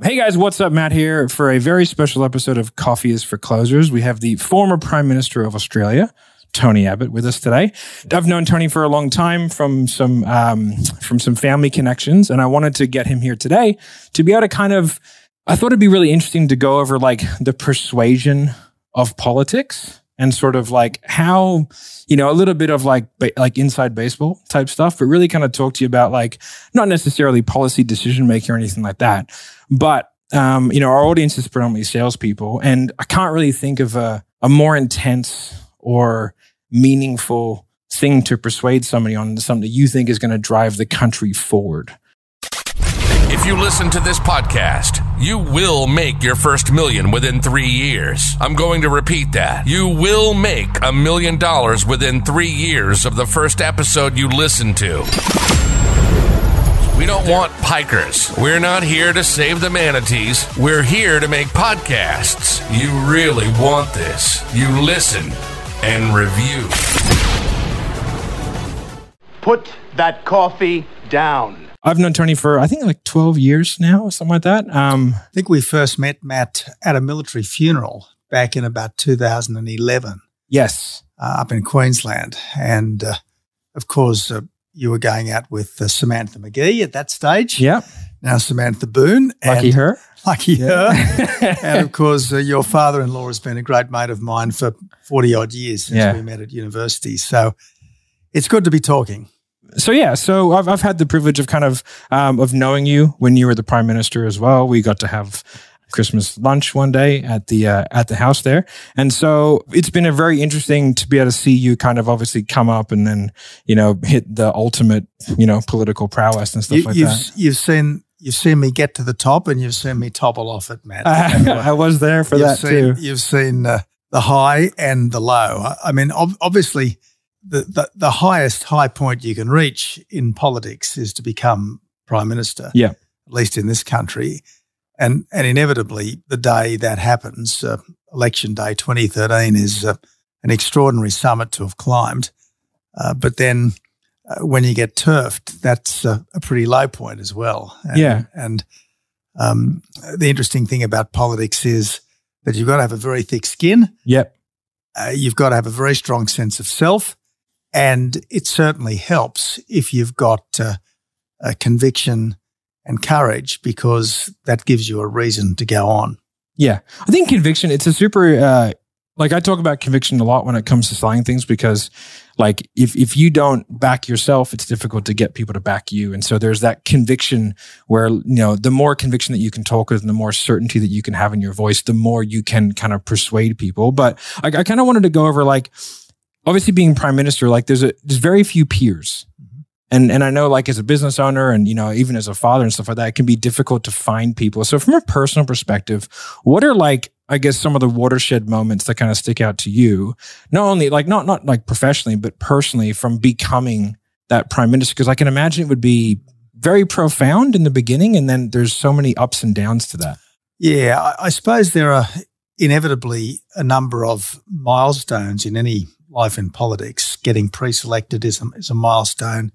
Hey guys, what's up? Matt here for a very special episode of Coffee is for Closers. We have the former Prime Minister of Australia, Tony Abbott, with us today. I've known Tony for a long time from some um, from some family connections, and I wanted to get him here today to be able to kind of. I thought it'd be really interesting to go over like the persuasion of politics and sort of like how you know a little bit of like like inside baseball type stuff but really kind of talk to you about like not necessarily policy decision making or anything like that but um, you know our audience is predominantly salespeople and i can't really think of a, a more intense or meaningful thing to persuade somebody on something you think is going to drive the country forward If you listen to this podcast, you will make your first million within three years. I'm going to repeat that. You will make a million dollars within three years of the first episode you listen to. We don't want pikers. We're not here to save the manatees. We're here to make podcasts. You really want this. You listen and review. Put that coffee down. I've known tony for i think like 12 years now or something like that um, I think we first met Matt at a military funeral back in about 2011 yes uh, up in Queensland. And uh, of course, uh, you were going out with uh, Samantha McGee at that stage. yeah Now Samantha Boone. lucky her Lucky her. and of course, uh, your father in law has been a great mate of mine for 40 odd years since Yeah. we met at university. So it's good to be talking. So yeah, so I've I've had the privilege of kind of um, of knowing you when you were the prime minister as well. We got to have Christmas lunch one day at the uh, at the house there, and so it's been a very interesting to be able to see you kind of obviously come up and then you know hit the ultimate you know political prowess and stuff You, like you've, that. you've seen you've seen me get to the top and you've scene me topple off it, Matt. I was there for that seen, too. You've seen uh, the high and the low. I- I mean, ob- obviously, the, the the highest high point you can reach in politics is to become prime minister. Yeah. at least in this country, and and inevitably, the day that happens, uh, election day, twenty thirteen, is uh, an extraordinary summit to have climbed. Uh, but then. Uh, when you get turfed, that's a, a pretty low point as well. And, Yeah. And um, the interesting thing about politics is that you've got to have a very thick skin. Yep. Uh, you've got to have a very strong sense of self. And it certainly helps if you've got uh, a conviction and courage because that gives you a reason to go on. Yeah. I think conviction, it's a super, uh, like I talk about conviction a lot when it comes to selling things because like if, if you don't back yourself, it's difficult to get people to back you. And so there's that conviction where, you know, the more conviction that you can talk with and the more certainty that you can have in your voice, the more you can kind of persuade people. But I, I kind of wanted to go over like, obviously being prime minister, like there's a, there's very few peers. Mm-hmm. And, and I know like as a business owner and, you know, even as a father and stuff like that, it can be difficult to find people. So from a personal perspective, what are like, I guess some of the watershed moments that kind of stick out to you, not only like, not, not like professionally, but personally from becoming that prime minister? Cause I can imagine it would be very profound in the beginning. And then there's so many ups and downs to that. Yeah, I, I suppose there are inevitably a number of milestones in any life in politics. Getting pre selected is a, is a milestone,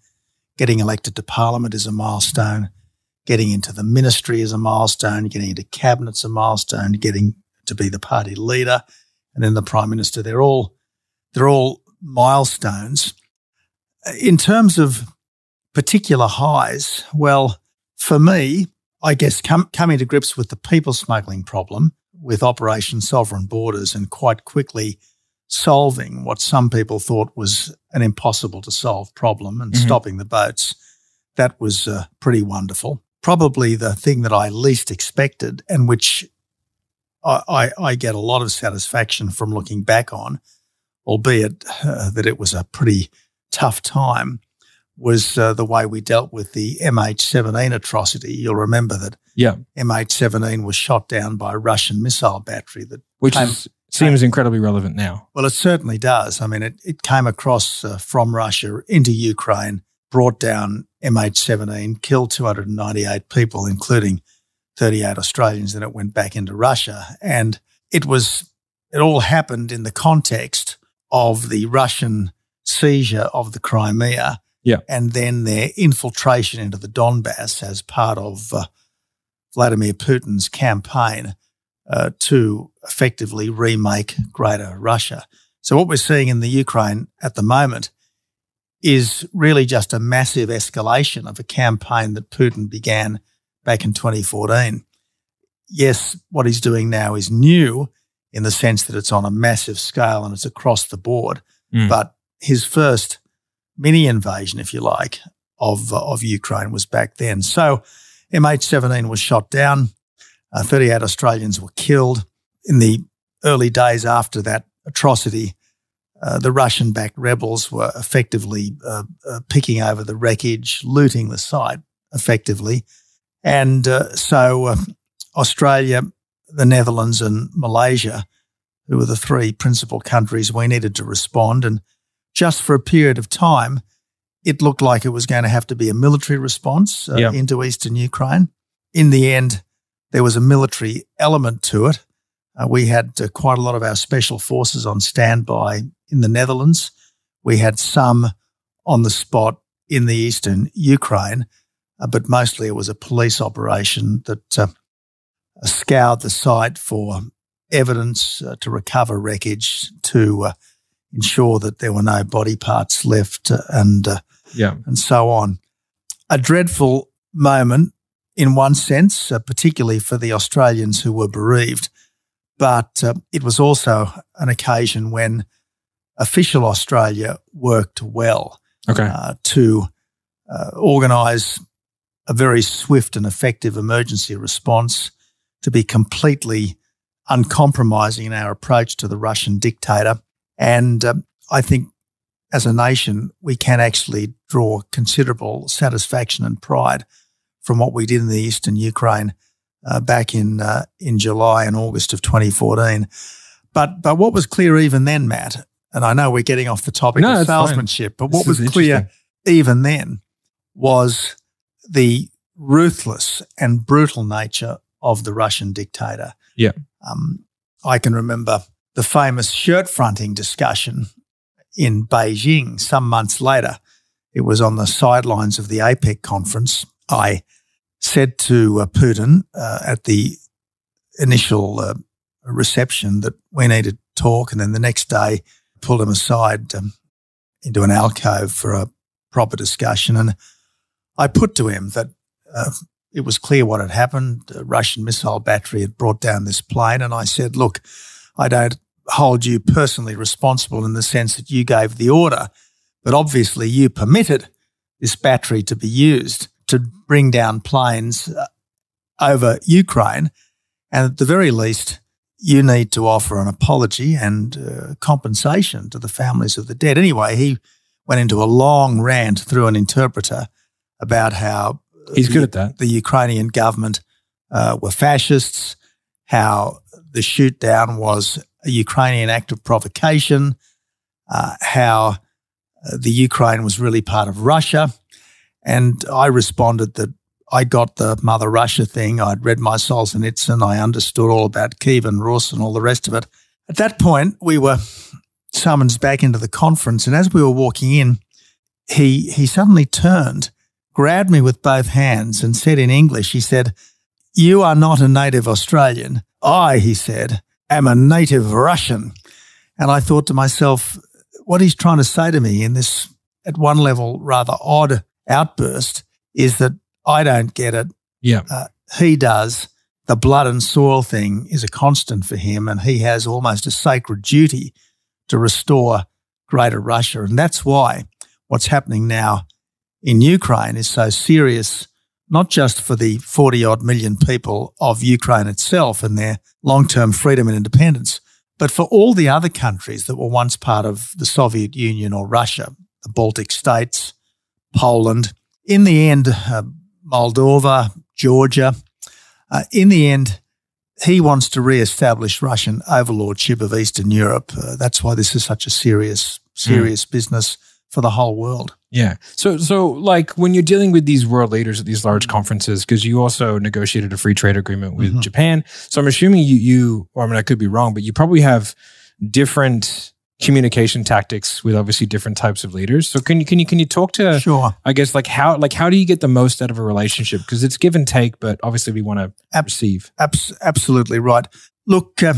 getting elected to parliament is a milestone, getting into the ministry is a milestone, getting into cabinet's a milestone, getting to be the party leader, and then the prime minister. They're all they're all milestones. In terms of particular highs, well, for me, I guess com- coming to grips with the people smuggling problem with Operation Sovereign Borders and quite quickly solving what some people thought was an impossible to solve problem and Mhm. stopping the boats, that was uh, pretty wonderful. Probably the thing that I least expected and which I, I, I get a lot of satisfaction from looking back on, albeit uh, that it was a pretty tough time, was uh, the way we dealt with the MH17 atrocity. You'll remember that Yeah. MH17 was shot down by a Russian missile battery that Which Came- is, seems incredibly relevant now. well, it certainly does. I mean, it, it came across uh, from Russia into Ukraine, brought down MH17, killed 298 people, including 38 Australians. Then it went back into Russia. And it was, it all happened in the context of the Russian seizure of the Crimea. Yeah. And then their infiltration into the Donbass as part of uh, Vladimir Putin's campaign uh, to effectively remake Greater Russia. So, what we're seeing in the Ukraine at the moment is really just a massive escalation of a campaign that Putin began back in 2014. Yes, what he's doing now is new in the sense that it's on a massive scale and it's across the board. Mm. But his first mini invasion, if you like, of, uh, of Ukraine was back then. So MH17 was shot down. Uh, 38 Australians were killed. In the early days after that atrocity, uh, the Russian backed rebels were effectively uh, uh, picking over the wreckage, looting the site effectively. And uh, so uh, Australia, the Netherlands, and Malaysia, who were the three principal countries we needed to respond. And just for a period of time, it looked like it was going to have to be a military response uh, into eastern Ukraine. In the end, there was a military element to it. Uh, we had uh, quite a lot of our special forces on standby in the Netherlands. We had some on the spot in the eastern Ukraine, uh, but mostly it was a police operation that uh, scoured the site for evidence uh, to recover wreckage, to uh, ensure that there were no body parts left, and yeah, and so on. A dreadful moment in one sense, particularly for the Australians who were bereaved but uh, it was also an occasion when official Australia worked well okay. uh, to uh, organise a very swift and effective emergency response, to be completely uncompromising in our approach to the Russian dictator. And um, I think as a nation, we can actually draw considerable satisfaction and pride from what we did in the eastern Ukraine uh, back in uh, in July and August of 2014. But but what was clear even then, Matt, and I know we're getting off the topic no, of salesmanship, fine. but what was clear even then was the ruthless and brutal nature of the Russian dictator. Yeah. Um, I can remember the famous shirt fronting discussion in Beijing some months later. It was on the sidelines of the APEC conference. I said to uh, Putin uh, at the initial uh, reception that we needed to talk, and then the next day pulled him aside um, into an alcove for a proper discussion. And I put to him that uh, it was clear what had happened. A Russian missile battery had brought down this plane, and I said, "Look, I don't hold you personally responsible in the sense that you gave the order, but obviously you permitted this battery to be used." To bring down planes uh, over Ukraine. And at the very least, you need to offer an apology and uh, compensation to the families of the dead. Anyway, he went into a long rant through an interpreter about how he's the, good at that. The Ukrainian government uh, were fascists, how the shoot down was a Ukrainian act of provocation, uh, how uh, the Ukraine was really part of Russia, and I responded that I got the Mother Russia thing. I'd read my Solzhenitsyn. I understood all about Kiev and Rus and all the rest of it. At that point, we were summoned back into the conference. And as we were walking in, he, he suddenly turned, grabbed me with both hands and said in English, he said, you are not a native Australian. I, he said, am a native Russian. And I thought to myself, what he's trying to say to me in this, at one level, rather odd outburst is that I don't get it. Yeah. Uh, he does. The blood and soil thing is a constant for him, and he has almost a sacred duty to restore Greater Russia. And that's why what's happening now in Ukraine is so serious, not just for the 40 odd million people of Ukraine itself and their long term freedom and independence, but for all the other countries that were once part of the Soviet Union or Russia, the Baltic states, Poland. In the end, uh, Moldova, Georgia. Uh, in the end, he wants to re-establish Russian overlordship of Eastern Europe. Uh, that's why this is such a serious, serious mm. business for the whole world. Yeah. So, so like when you're dealing with these world leaders at these large conferences, because you also negotiated a free trade agreement with mm-hmm. Japan. So I'm assuming you, you, or I mean, I could be wrong, but you probably have different communication tactics with obviously different types of leaders. So can you can you can you talk to Sure. I guess like how like how do you get the most out of a relationship because it's give and take, but obviously we want to Ab- receive. Abs- absolutely right. Look, um,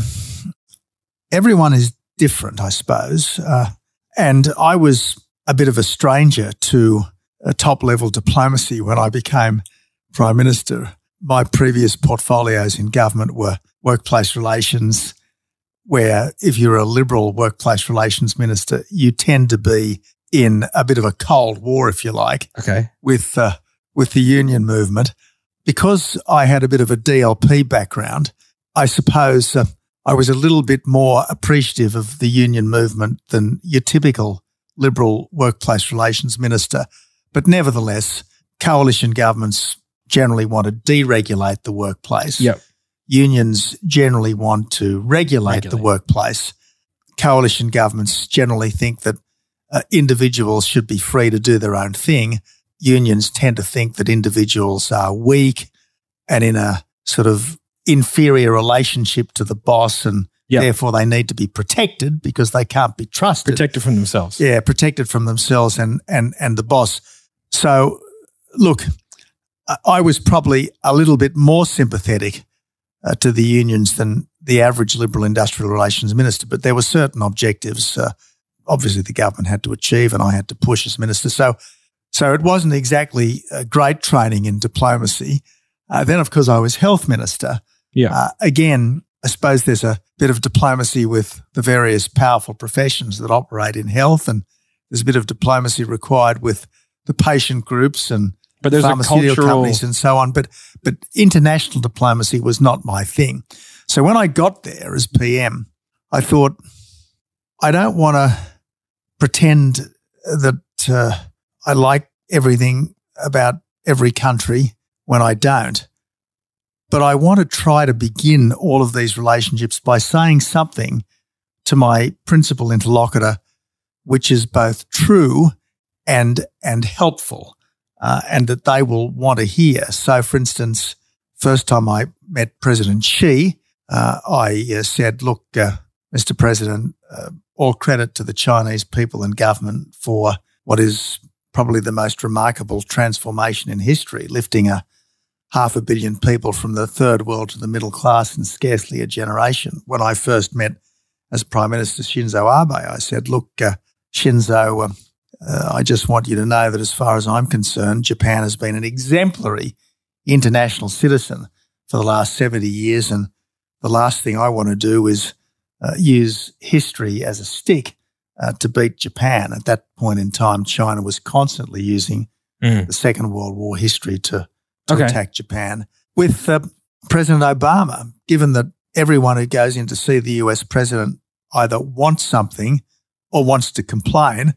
everyone is different, I suppose. Uh, and I was a bit of a stranger to a top level diplomacy when I became Prime Minister. My previous portfolios in government were workplace relations, where if you're a liberal workplace relations minister, you tend to be in a bit of a cold war, if you like, Okay. with uh, with the union movement. Because I had a bit of a DLP background, I suppose uh, I was a little bit more appreciative of the union movement than your typical liberal workplace relations minister. But nevertheless, coalition governments generally want to deregulate the workplace. Yep. Unions generally want to regulate, the workplace. Coalition governments generally think that uh, individuals should be free to do their own thing. Unions tend to think that individuals are weak and in a sort of inferior relationship to the boss and Yeah. therefore they need to be protected because they can't be trusted. Protected from themselves. Yeah, protected from themselves and and and the boss. So, look, I was probably a little bit more sympathetic uh, to the unions than the average liberal industrial relations minister, but there were certain objectives. Uh, obviously, the government had to achieve, and I had to push as minister. So, so it wasn't exactly a great training in diplomacy. Uh, then, of course, I was health minister. Yeah. Uh, again, I suppose there's a bit of diplomacy with the various powerful professions that operate in health, and there's a bit of diplomacy required with the patient groups and but there's a pharmaceutical cultural companies and so on. But but international diplomacy was not my thing. So when I got there as PM, I thought I don't want to pretend that uh, I like everything about every country when I don't. But I want to try to begin all of these relationships by saying something to my principal interlocutor, which is both true and and helpful, uh, and that they will want to hear. So, for instance, first time I met President Xi, uh, I uh, said, "Look, uh, Mr. President, uh, all credit to the Chinese people and government for what is probably the most remarkable transformation in history, lifting a half a billion people from the third world to the middle class in scarcely a generation. When I first met as Prime Minister Shinzo Abe, I said, Look, uh, Shinzo, uh, I just want you to know that as far as I'm concerned, Japan has been an exemplary international citizen for the last 70 years. And the last thing I want to do is uh, use history as a stick uh, to beat Japan. At that point in time, China was constantly using Mm. the Second World War history to, to Okay. attack Japan. With uh, President Obama, given that everyone who goes in to see the US president either wants something or wants to complain,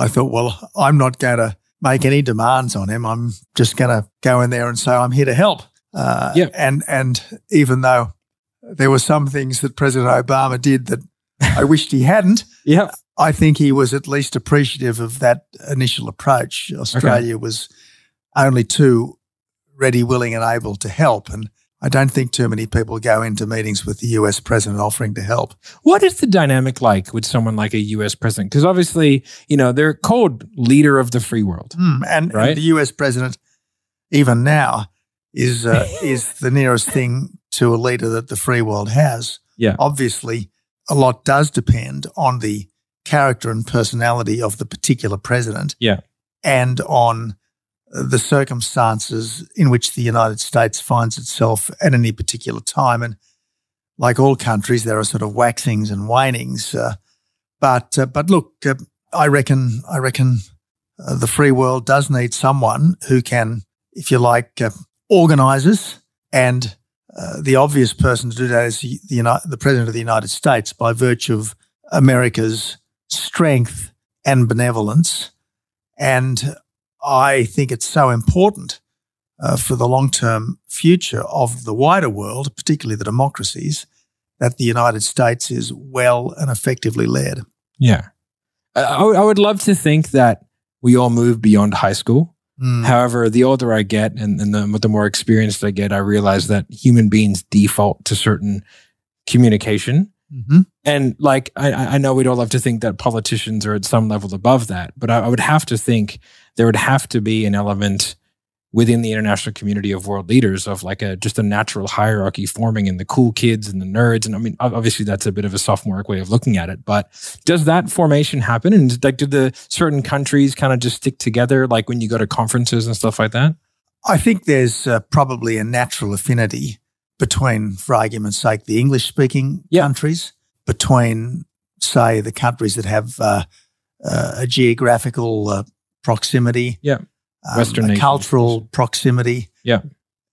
I thought, well, I'm not going to make any demands on him. I'm just going to go in there and say, I'm here to help. Uh, Yep. And, and even though there were some things that President Obama did that I wished he hadn't, Yeah. I think he was at least appreciative of that initial approach. Australia was only too ready, willing, and able to help. And I don't think too many people go into meetings with the US president offering to help. What is the dynamic like with someone like a US president? Because obviously, you know, they're called leader of the free world. Hmm, And, Right. and the US president, even now, is uh, is the nearest thing to a leader that the free world has. Yeah. Obviously, a lot does depend on the character and personality of the particular president. Yeah. And on the circumstances in which the United States finds itself at any particular time. And like all countries, there are sort of waxings and wanings. Uh, but uh, but look, uh, I reckon I reckon uh, the free world does need someone who can, if you like, uh, organises. And uh, the obvious person to do that is the, the, the president of the United States by virtue of America's strength and benevolence. And I think it's so important uh, for the long term future of the wider world, particularly the democracies, that the United States is well and effectively led. Yeah. I, I would- love to think that we all move beyond high school. Mm. However, the older I get and, and the, the more experienced I get, I realize that human beings default to certain communication Mhm. And like, I, I I know we'd all love to think that politicians are at some level above that, but I, I would have to think there would have to be an element within the international community of world leaders of like a just a natural hierarchy forming in the cool kids and the nerds. And I mean, obviously that's a bit of a sophomoric way of looking at it, but does that formation happen? And like, do the certain countries kind of just stick together, like when you go to conferences and stuff like that? I think there's uh, probably a natural affinity between, for argument's sake, the English speaking countries, between, say, the countries that have uh, uh, a geographical uh, proximity, Yeah. um, Western cultural proximity. Yeah.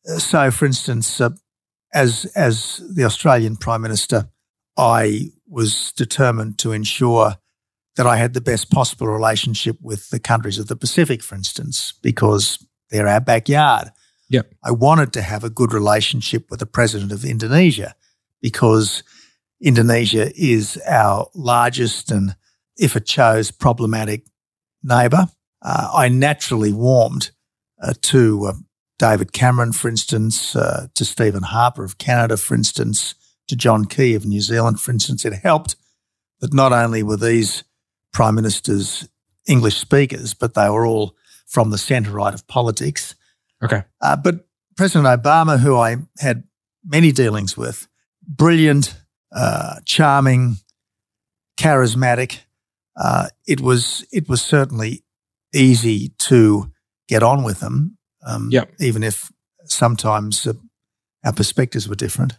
Uh, So, for instance, uh, as as the Australian Prime Minister, I was determined to ensure that I had the best possible relationship with the countries of the Pacific, for instance, because they're our backyard. Yep. I wanted to have a good relationship with the president of Indonesia because Indonesia is our largest and, if it chose, problematic neighbour. Uh, I naturally warmed uh, to uh, David Cameron, for instance, uh, to Stephen Harper of Canada, for instance, to John Key of New Zealand, for instance. It helped that not only were these prime ministers English speakers, but they were all from the centre right of politics. Okay. Uh, but President Obama, who I had many dealings with, brilliant, uh, charming, charismatic. Uh, it was it was certainly easy to get on with them. Um, Yep. Even if sometimes uh, our perspectives were different.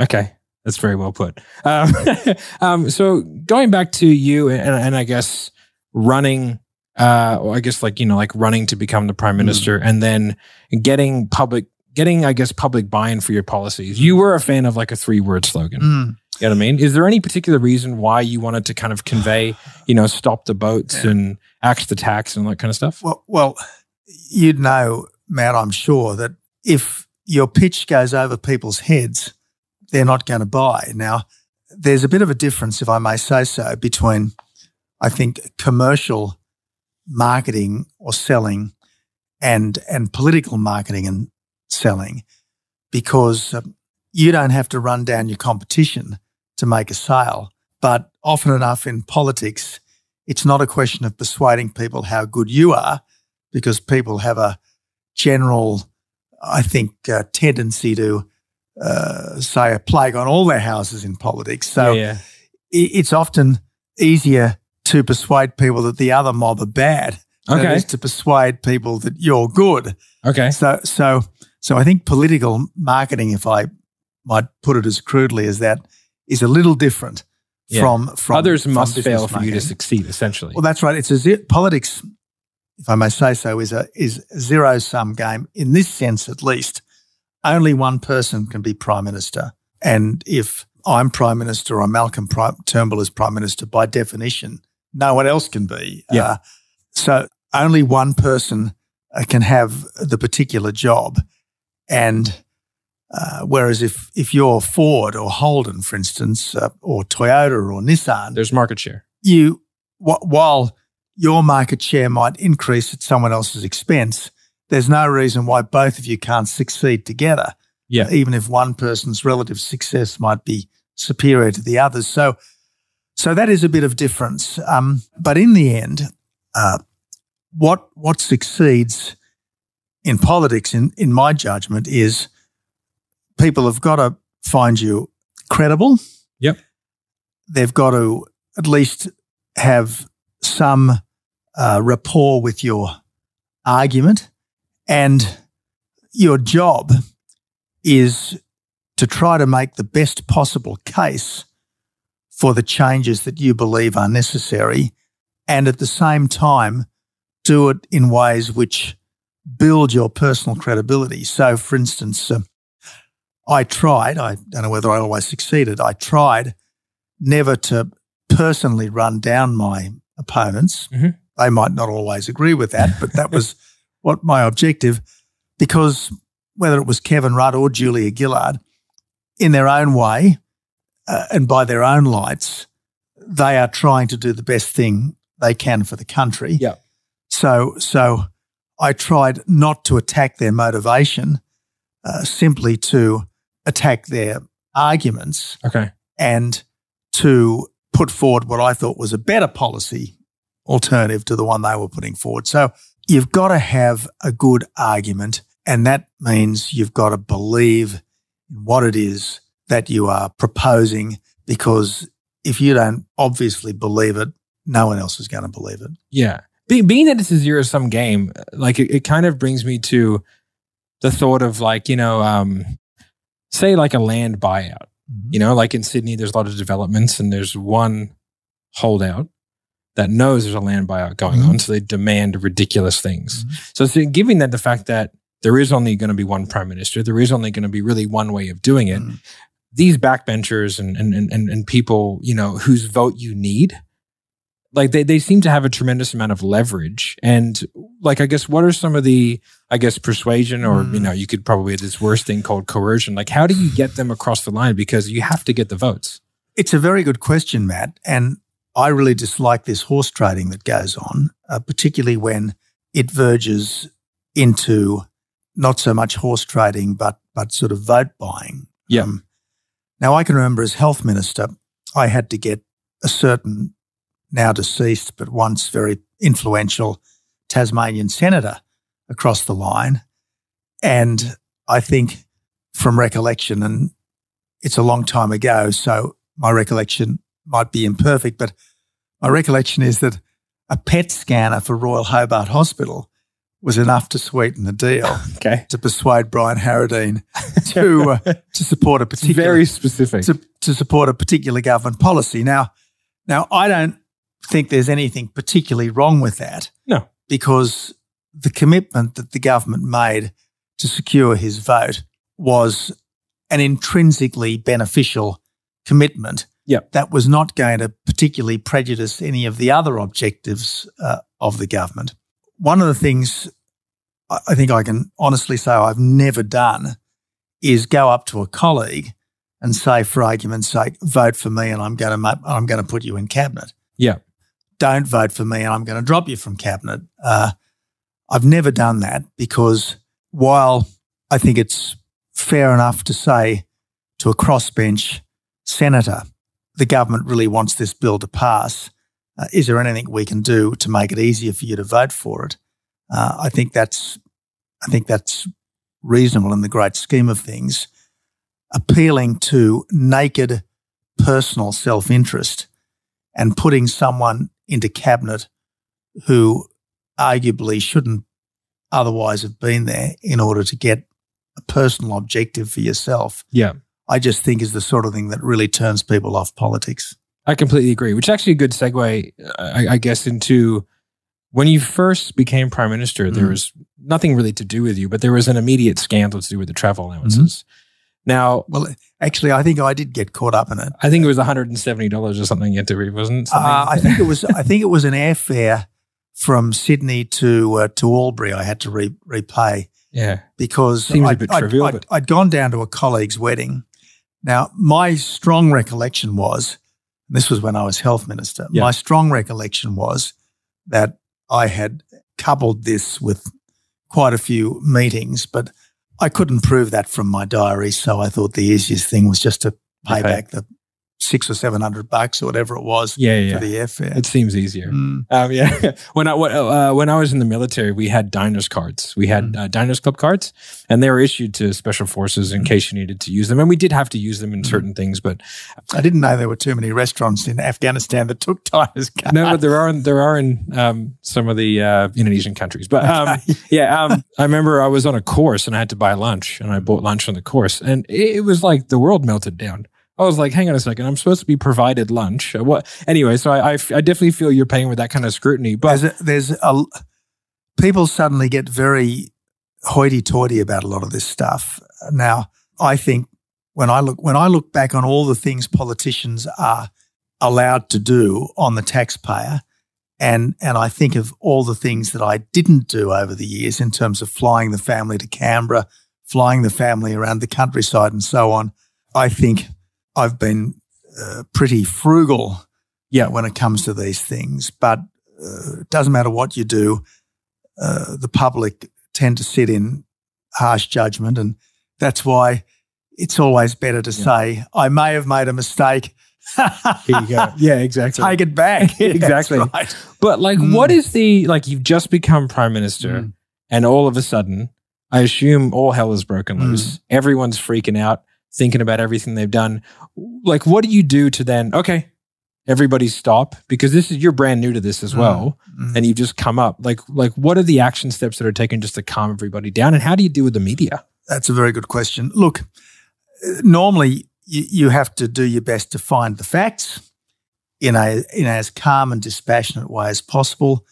Okay, that's very well put. Um, um, so going back to you and, and I guess running, uh, well, I guess like you know, like running to become the prime minister, and then getting public, getting I guess public buy-in for your policies. You were a fan of like a three-word slogan. Mm. You know what I mean? Is there any particular reason why you wanted to kind of convey, you know, stop the boats Yeah. and axe the tax and all that kind of stuff? Well, well, you'd know, Matt, I'm sure, that if your pitch goes over people's heads, they're not going to buy. Now, there's a bit of a difference, if I may say so, between, I think, commercial marketing or selling and, and political marketing and selling, because um, you don't have to run down your competition to make a sale. But often enough in politics, it's not a question of persuading people how good you are, because people have a general, I think, uh, tendency to uh, say a plague on all their houses in politics. So yeah, i- it's often easier to persuade people that the other mob are bad than it Okay. is to persuade people that you're good. Okay. So, so, so I think political marketing, if I might put it as crudely as that, is a little different Yeah. from from Others from must fail for you to succeed, essentially. Well, that's right. It's a ze- politics, if I may say so, is a is zero sum game in this sense, at least. Only one person can be prime minister, and if I'm prime minister or Malcolm prime, Turnbull is prime minister, by definition, no one else can be. Yeah. Uh, so only one person uh, can have the particular job, and uh, whereas if if you're Ford or Holden, for instance, uh, or Toyota or Nissan, There's market share. you wh- while your market share might increase at someone else's expense, there's no reason why both of you can't succeed together. Yeah. even if one person's relative success might be superior to the others. So, so that is a bit of difference. Um, but in the end, uh, what what succeeds in politics, in in my judgment, is people have got to find you credible. Yep. They've got to at least have some uh, rapport with your argument, and your job is to try to make the best possible case for the changes that you believe are necessary, and at the same time, do it in ways which build your personal credibility. So, for instance, uh, I tried, I don't know whether I always succeeded, I tried never to personally run down my opponents. Mhm. They might not always agree with that, but that was what my objective, because whether it was Kevin Rudd or Julia Gillard, in their own way uh, and by their own lights, they are trying to do the best thing they can for the country. Yeah. So, so I tried not to attack their motivation, uh, simply to attack their arguments Okay. and to put forward what I thought was a better policy alternative to the one they were putting forward. So you've got to have a good argument, and that means you've got to believe in what it is that you are proposing, because if you don't obviously believe it, no one else is going to believe it. Yeah. Be- being that it's a zero sum game, like it, it kind of brings me to the thought of like, you know, um, say like a land buyout. You know, like in Sydney, there's a lot of developments and there's one holdout that knows there's a land buyout going Mhm. on. So they demand ridiculous things. Mhm. So, so giving that the fact that there is only going to be one prime minister, there is only going to be really one way of doing it. Mm. These backbenchers and, and, and- and people, you know, whose vote you need, like they, they seem to have a tremendous amount of leverage. And like, I guess, what are some of the, I guess, persuasion or, Mm. you know, you could probably this worst thing called coercion. Like, how do you get them across the line? Because you have to get the votes. It's a very good question, Matt. And I really dislike this horse trading that goes on, uh, particularly when it verges into not so much horse trading, but but sort of vote buying. Yeah. Um, now, I can remember as health minister, I had to get a certain now deceased, but once very influential Tasmanian senator across the line. And I think from recollection, and it's a long time ago, so my recollection might be imperfect, but my recollection is that a PET scanner for Royal Hobart Hospital was enough to sweeten the deal Okay. to persuade Brian Harradine to uh, to support a It's particular very specific. to, to support a particular government policy. Now, now I don't think there's anything particularly wrong with that. No. because the commitment that the government made to secure his vote was an intrinsically beneficial commitment. Yep. that was not going to particularly prejudice any of the other objectives uh, of the government. One of the things I I think I can honestly say I've never done is go up to a colleague and say, for argument's sake, vote for me and I'm going to I'm going to put you in cabinet. Yeah. Don't vote for me and I'm going to drop you from cabinet. Uh, I've never done that because while I think it's fair enough to say to a crossbench senator, the government really wants this bill to pass. Uh, is there anything we can do to make it easier for you to vote for it? Uh, I think that's I think that's reasonable in the great scheme of things. Appealing to naked personal self interest and putting someone into cabinet who arguably shouldn't otherwise have been there in order to get a personal objective for yourself, yeah. I just think is the sort of thing that really turns people off politics. I completely agree, which is actually a good segue, I, I guess, into when you first became prime minister, there Mhm. was nothing really to do with you, but there was an immediate scandal to do with the travel allowances. Now, Well, actually, I think I did get caught up in it. I think it was $170 or something had to read, wasn't it? Uh, I think it was. I think it was an airfare from Sydney to uh, to Albury. I had to re- repay yeah. because Seems a I'd, bit I'd- trivial, I'd, but- I'd gone down to a colleague's wedding. Now, my strong recollection was this was when I was health minister. Yeah. My strong recollection was that I had coupled this with quite a few meetings, but I couldn't prove that from my diary. So I thought the easiest thing was just to pay Okay. back the six or seven hundred bucks or whatever it was Yeah, yeah. for the airfare. It seems easier. Mm. Um, yeah. when I uh, when I was in the military, we had diners cards. We had Mm. uh, diners club cards, and they were issued to special forces in case you needed to use them. And we did have to use them in Mm. certain things, but I didn't know there were too many restaurants in Afghanistan that took diners. Cards. No, but there are there are in um, some of the uh, Indonesian countries. But um, yeah, um, I remember I was on a course and I had to buy lunch, and I bought lunch on the course, and it, it was like the world melted down. I was like, hang on a second, I'm supposed to be provided lunch. What? Anyway, so I, I definitely feel you're paying with that kind of scrutiny, but there's a, there's a people suddenly get very hoity-toity about a lot of this stuff. Now, I think when I look when I look back on all the things politicians are allowed to do on the taxpayer, and and I think of all the things that I didn't do over the years in terms of flying the family to Canberra, flying the family around the countryside, and so on. I think I've been uh, pretty frugal yeah, when it comes to these things. But uh, it doesn't matter what you do, uh, the public tend to sit in harsh judgment. And that's why it's always better to Yeah. say, I may have made a mistake Here you go. Yeah, exactly. Take it back. Exactly. right. But like, Mm. what is the like? You've just become prime minister, Mm. and all of a sudden, I assume all hell is broken Mm. loose. Everyone's freaking out, thinking about everything they've done. Like, what do you do to then? Okay, everybody stop because this is you're brand new to this as Mm. well, Mm. and you've just come up. Like, like what are the action steps that are taken just to calm everybody down, and how do you deal with the media? That's a very good question. Look, normally you, you have to do your best to find the facts in a in as calm and dispassionate way as possible,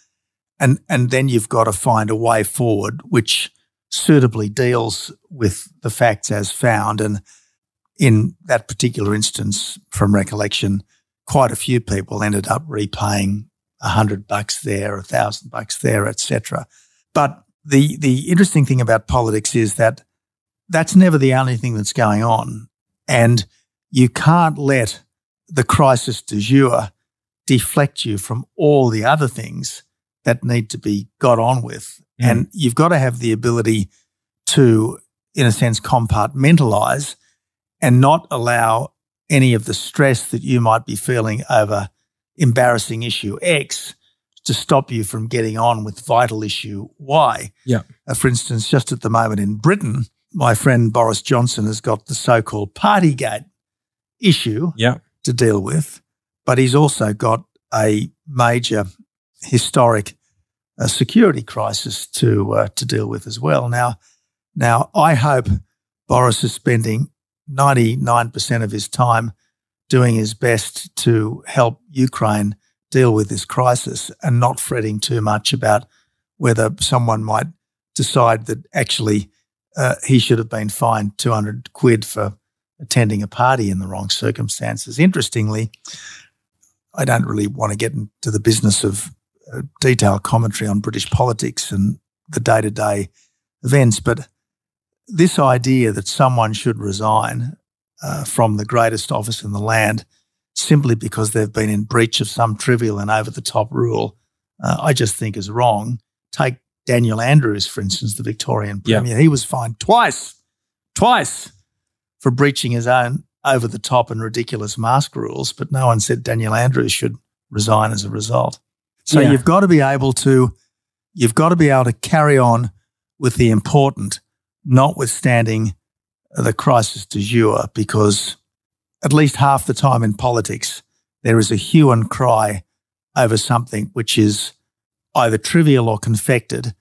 and and then you've got to find a way forward which suitably deals with the facts as found. And in that particular instance, from recollection, quite a few people ended up repaying a hundred bucks there, a thousand bucks there, etc. But the the interesting thing about politics is that that's never the only thing that's going on. And you can't let the crisis du jour deflect you from all the other things that need to be got on with. Mm. And you've got to have the ability to, in a sense, compartmentalize and not allow any of the stress that you might be feeling over embarrassing issue X to stop you from getting on with vital issue Y. Yeah. Uh, for instance, just at the moment in Britain, my friend Boris Johnson has got the so called Partygate issue Yeah, to deal with, but he's also got a major historic uh, security crisis to uh, to deal with as well. Now, now I hope Boris is spending ninety nine percent of his time doing his best to help Ukraine deal with this crisis and not fretting too much about whether someone might decide that actually uh, he should have been fined 200 quid for attending a party in the wrong circumstances. Interestingly, I don't really want to get into the business of uh, detailed commentary on British politics and the day to day events, but this idea that someone should resign uh, from the greatest office in the land simply because they've been in breach of some trivial and over the top rule, uh, I just think is wrong. Take Daniel Andrews, for instance, the Victorian Yeah. Premier. He was fined twice, twice for breaching his own over the top and ridiculous mask rules, but no one said Daniel Andrews should resign as a result. So Yeah. you've got to be able to you've got to be able to carry on with the important, notwithstanding the crisis du jour, because at least half the time in politics, there is a hue and cry over something which is either trivial or confected.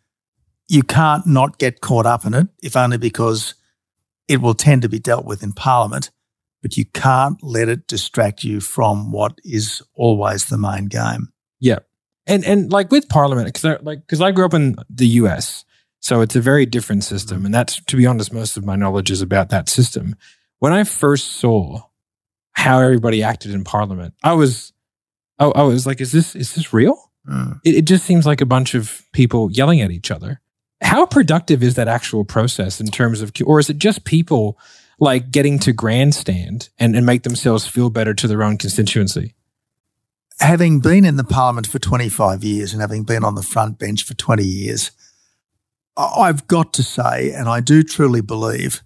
You can't not get caught up in it, if only because it will tend to be dealt with in Parliament, but you can't let it distract you from what is always the main game. Yeah, and and like with Parliament, because like because I grew up in the U.S., so it's a very different system, mm-hmm. and that's to be honest, most of my knowledge is about that system. When I first saw how everybody acted in Parliament, I was, I, I was like, is this is this real? Mm. It, it just seems like a bunch of people yelling at each other. How productive is that actual process in terms of, or is it just people like getting to grandstand and, and make themselves feel better to their own constituency? having been in the parliament for 25 years and having been on the front bench for 20 years, I've got to say, and I do truly believe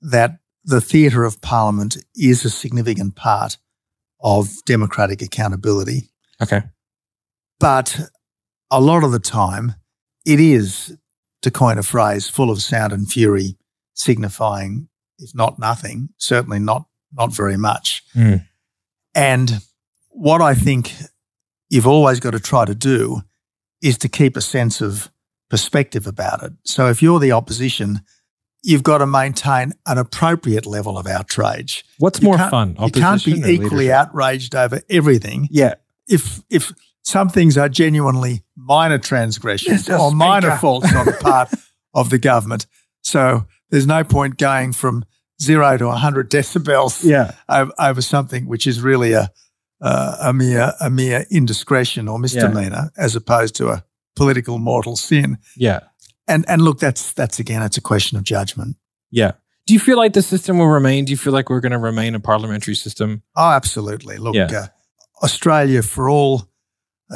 that the theatre of parliament is a significant part of democratic accountability. Okay. But a lot of the time, it is, to coin a phrase, full of sound and fury, signifying, if not nothing, certainly not not very much. Mm. And what I think you've always got to try to do is to keep a sense of perspective about it. So if you're the opposition, you've got to maintain an appropriate level of outrage. What's You more can't- fun? You can't be equally leadership? outraged over everything Yeah. if if some things are genuinely minor transgressions Mr. or minor Speaker. faults on the part of the government, so there's no point going from zero to 100 decibels Yeah. over, over something which is really a uh, a mere a mere indiscretion or misdemeanor, as opposed to a political mortal sin. Yeah. And and look, that's that's again, it's a question of judgment. Yeah. Do you feel like the system will remain? Do you feel like we're going to remain a parliamentary system? Oh, absolutely. Look, Yeah. uh, Australia, for all,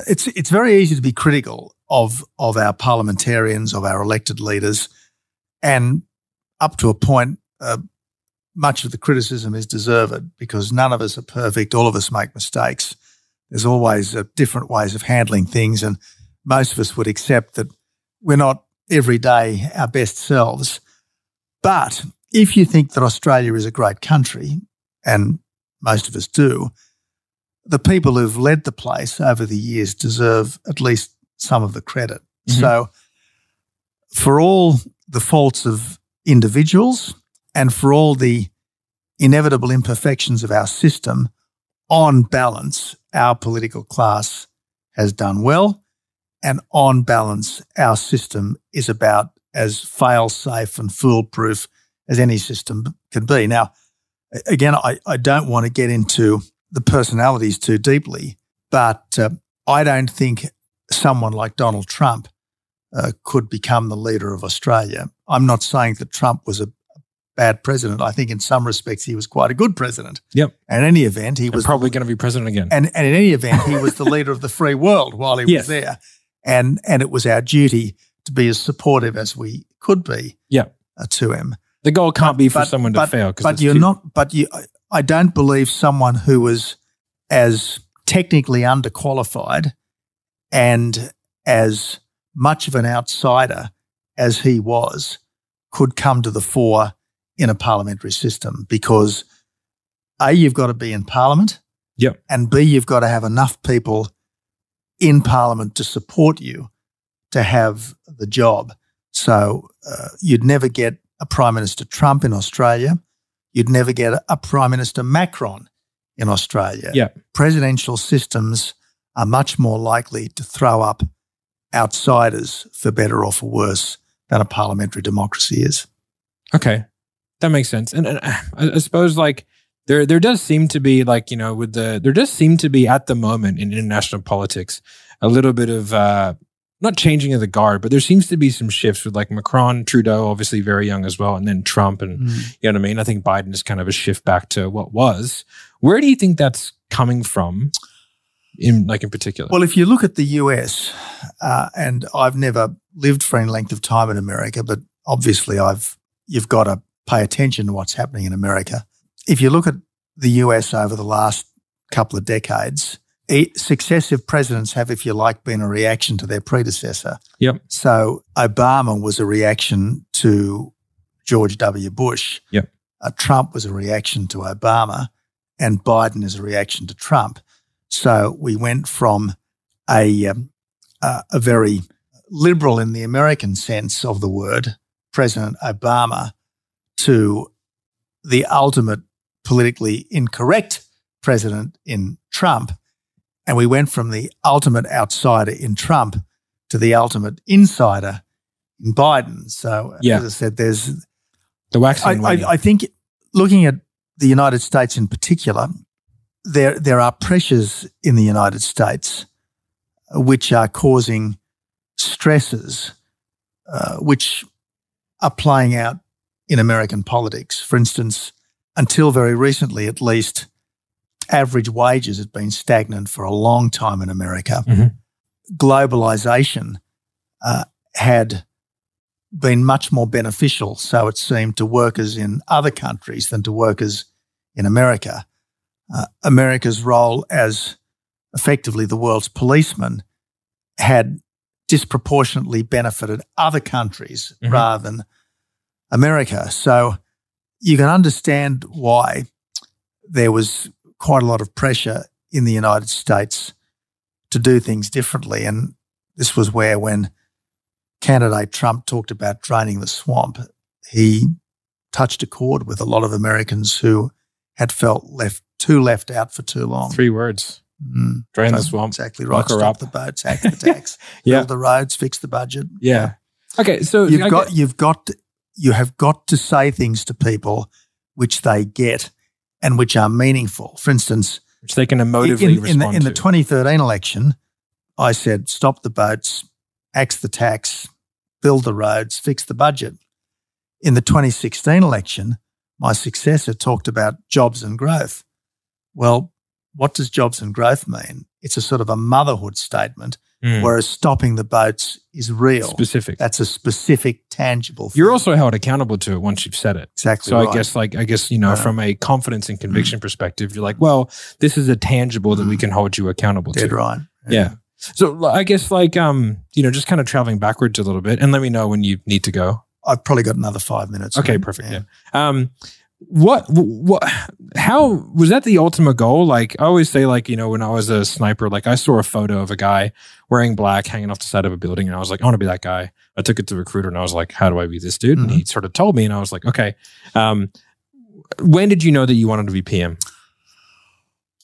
it's it's very easy to be critical of of our parliamentarians, of our elected leaders, and up to a point, uh, much of the criticism is deserved because none of us are perfect. All of us make mistakes. There's always uh, different ways of handling things. And most of us would accept that we're not every day our best selves. But if you think that Australia is a great country, and most of us do, the people who've led the place over the years deserve at least some of the credit. Mm-hmm. So, for all the faults of individuals and for all the inevitable imperfections of our system, on balance, our political class has done well. And on balance, our system is about as fail safe and foolproof as any system can be. Now, again, I, I don't want to get into the personalities too deeply, but uh, I don't think someone like Donald Trump uh, could become the leader of Australia. I'm not saying that Trump was a bad president. I think in some respects he was quite a good president. Yep. And in any event, he and was probably going to be president again. And, and in any event, he was the leader of the free world while he yes. was there. And and it was our duty to be as supportive as we could be. Yeah. Uh, to him. The goal can't but, be for but, someone to but, fail. But you're too- not. But you, I don't believe someone who was as technically underqualified and as much of an outsider as he was could come to the fore in a parliamentary system because A, you've got to be in parliament. Yep. And B, you've got to have enough people in parliament to support you to have the job. So uh, you'd never get a Prime Minister Trump in Australia. You'd never get a Prime Minister Macron in Australia. Yeah. Presidential systems are much more likely to throw up outsiders for better or for worse than a parliamentary democracy is. Okay. That makes sense. And, and I, I suppose like there there does seem to be like, you know, with the there does seem to be at the moment in international politics a little bit of uh not changing of the guard, but there seems to be some shifts with like Macron, Trudeau, obviously very young as well, and then Trump, and mm. you know what I mean. I think Biden is kind of a shift back to what was. Where do you think that's coming from, in like in particular? Well, if you look at the US, uh, and I've never lived for any length of time in America, but obviously I've you've got to pay attention to what's happening in America. If you look at the US over the last couple of decades, successive presidents have, if you like, been a reaction to their predecessor. Yep. So Obama was a reaction to George W. Bush. Yep. Uh, Trump was a reaction to Obama, and Biden is a reaction to Trump. So we went from a um, uh, a very liberal in the American sense of the word, President Obama, to the ultimate politically incorrect president in Trump and we went from the ultimate outsider in Trump to the ultimate insider in Biden. So, yeah. as I said, there's the waxing. I, I, I, think looking at the United States in particular, there there are pressures in the United States which are causing stresses, uh, which are playing out in American politics. For instance, until very recently, at least, average wages had been stagnant for a long time in America. Mm-hmm. Globalization uh, had been much more beneficial, so it seemed, to workers in other countries than to workers in America. Uh, America's role as effectively the world's policeman had disproportionately benefited other countries mm-hmm. rather than America. So you can understand why there was quite a lot of pressure in the United States to do things differently. And this was where, when candidate Trump talked about draining the swamp, he touched a chord with a lot of Americans who had felt left too left out for too long. Three words. Mm. Drain the swamp. Exactly right. Stop up. the boats, hack the tax, yeah. build the roads, fix the budget. Yeah. Okay. So you've I got get- you've got to, you have got to say things to people which they get and which are meaningful. For instance, which they can emotively in, in, the, in the 2013 election, I said, stop the boats, axe the tax, build the roads, fix the budget. In the 2016 election, my successor talked about jobs and growth. Well, what does jobs and growth mean? It's a sort of a motherhood statement Mm. whereas stopping the boats is real. Specific. That's a specific, tangible. Thing. You're also held accountable to it once you've said it. exactly. So right. I guess like I guess you know Yeah. from a confidence and conviction perspective, you're like, well, this is a tangible that we can hold you accountable dead to. right. Yeah. So I guess like um you know just kind of traveling backwards a little bit, and let me know when you need to go. I've probably got another five minutes. Okay, perfect. Yeah. Um, what what how was that the ultimate goal? Like I always say, like you know, when I was a sniper, like I saw a photo of a guy wearing black hanging off the side of a building, and I was like, I want to be that guy. I took it to the recruiter, and I was like, How do I be this dude? And Mm-hmm. he sort of told me, and I was like, Okay. Um, when did you know that you wanted to be PM?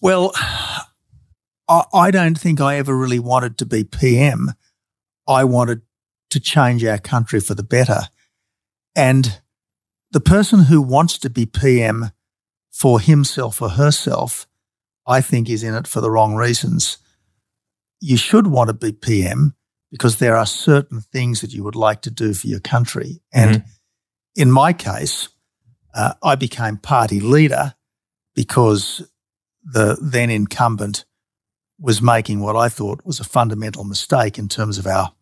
Well, I, I don't think I ever really wanted to be PM. I wanted to change our country for the better. And the person who wants to be PM for himself or herself, I think is in it for the wrong reasons. You should want to be PM because there are certain things that you would like to do for your country. And in my case, uh, I became party leader because the then incumbent was making what I thought was a fundamental mistake in terms of our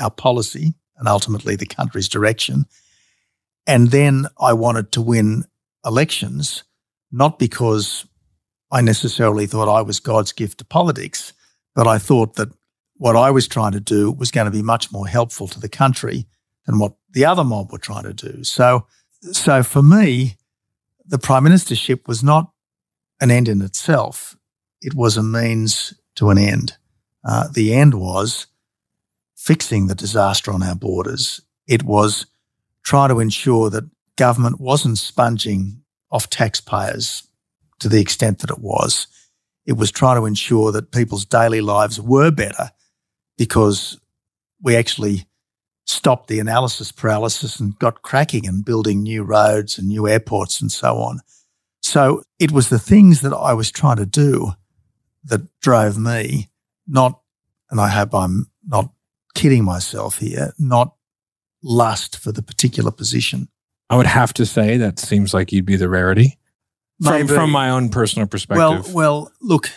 our policy and ultimately the country's direction. And then I wanted to win elections, not because I necessarily thought I was God's gift to politics, but I thought that what I was trying to do was going to be much more helpful to the country than what the other mob were trying to do. So, so for me, the prime ministership was not an end in itself. It was a means to an end. Uh, the end was fixing the disaster on our borders. It was trying to ensure that government wasn't sponging off taxpayers to the extent that it was. It was trying to ensure that people's daily lives were better because we actually stopped the analysis paralysis and got cracking and building new roads and new airports and so on. So it was the things that I was trying to do that drove me, not, and I hope I'm not kidding myself here, not lust for the particular position. I would have to say that seems like you'd be the rarity from, Maybe. from my own personal perspective. Well, well, look,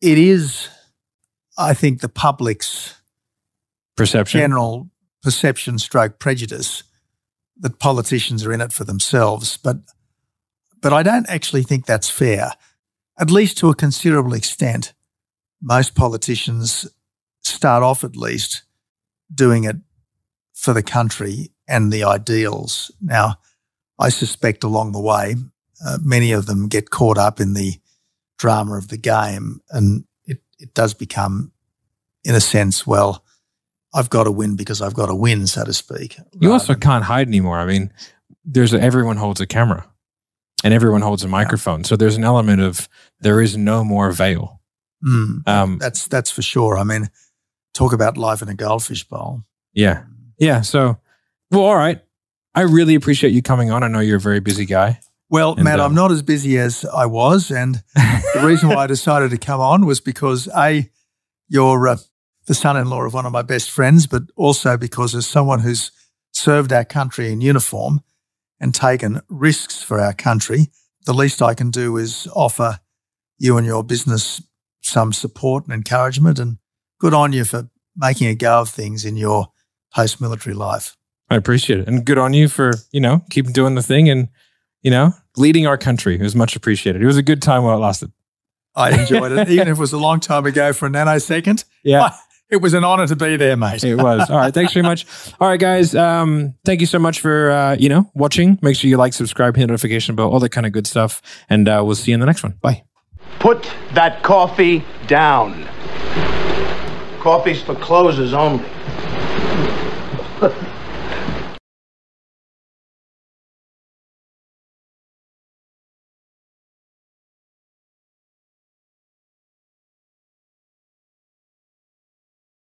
it is, I think, the public's Perception. general perception stroke prejudice that politicians are in it for themselves. But but I don't actually think that's fair. At least to a considerable extent, most politicians start off at least doing it for the country and the ideals. Now, I suspect along the way, uh, many of them get caught up in the drama of the game, and it, it does become, in a sense, well, I've got to win because I've got to win, so to speak. You also can't hide anymore. I mean, there's a, everyone holds a camera and everyone holds a microphone. So there's an element of there is no more veil. Mm, Um, that's that's for sure. I mean, talk about life in a goldfish bowl. yeah. Yeah. So, well, all right. I really appreciate you coming on. I know you're a very busy guy. Well, And, Matt, um, I'm not as busy as I was, and the reason why I decided to come on was because a, you're uh, the son-in-law of one of my best friends, but also because as someone who's served our country in uniform and taken risks for our country, the least I can do is offer you and your business some support and encouragement. And good on you for making a go of things in your post-military life. I appreciate it. And good on you for, you know, keep doing the thing and, you know, leading our country. It was much appreciated. It was a good time while it lasted. I enjoyed it, even if it was a long time ago for a nanosecond. Yeah. It was an honor to be there, mate. It was. All right. Thanks very much. All right, guys. Um, thank you so much for, uh, you know, watching. Make sure you like, subscribe, hit the notification bell, all that kind of good stuff. And uh, we'll see you in the next one. Bye. Put that coffee down. Coffee's for closers only put me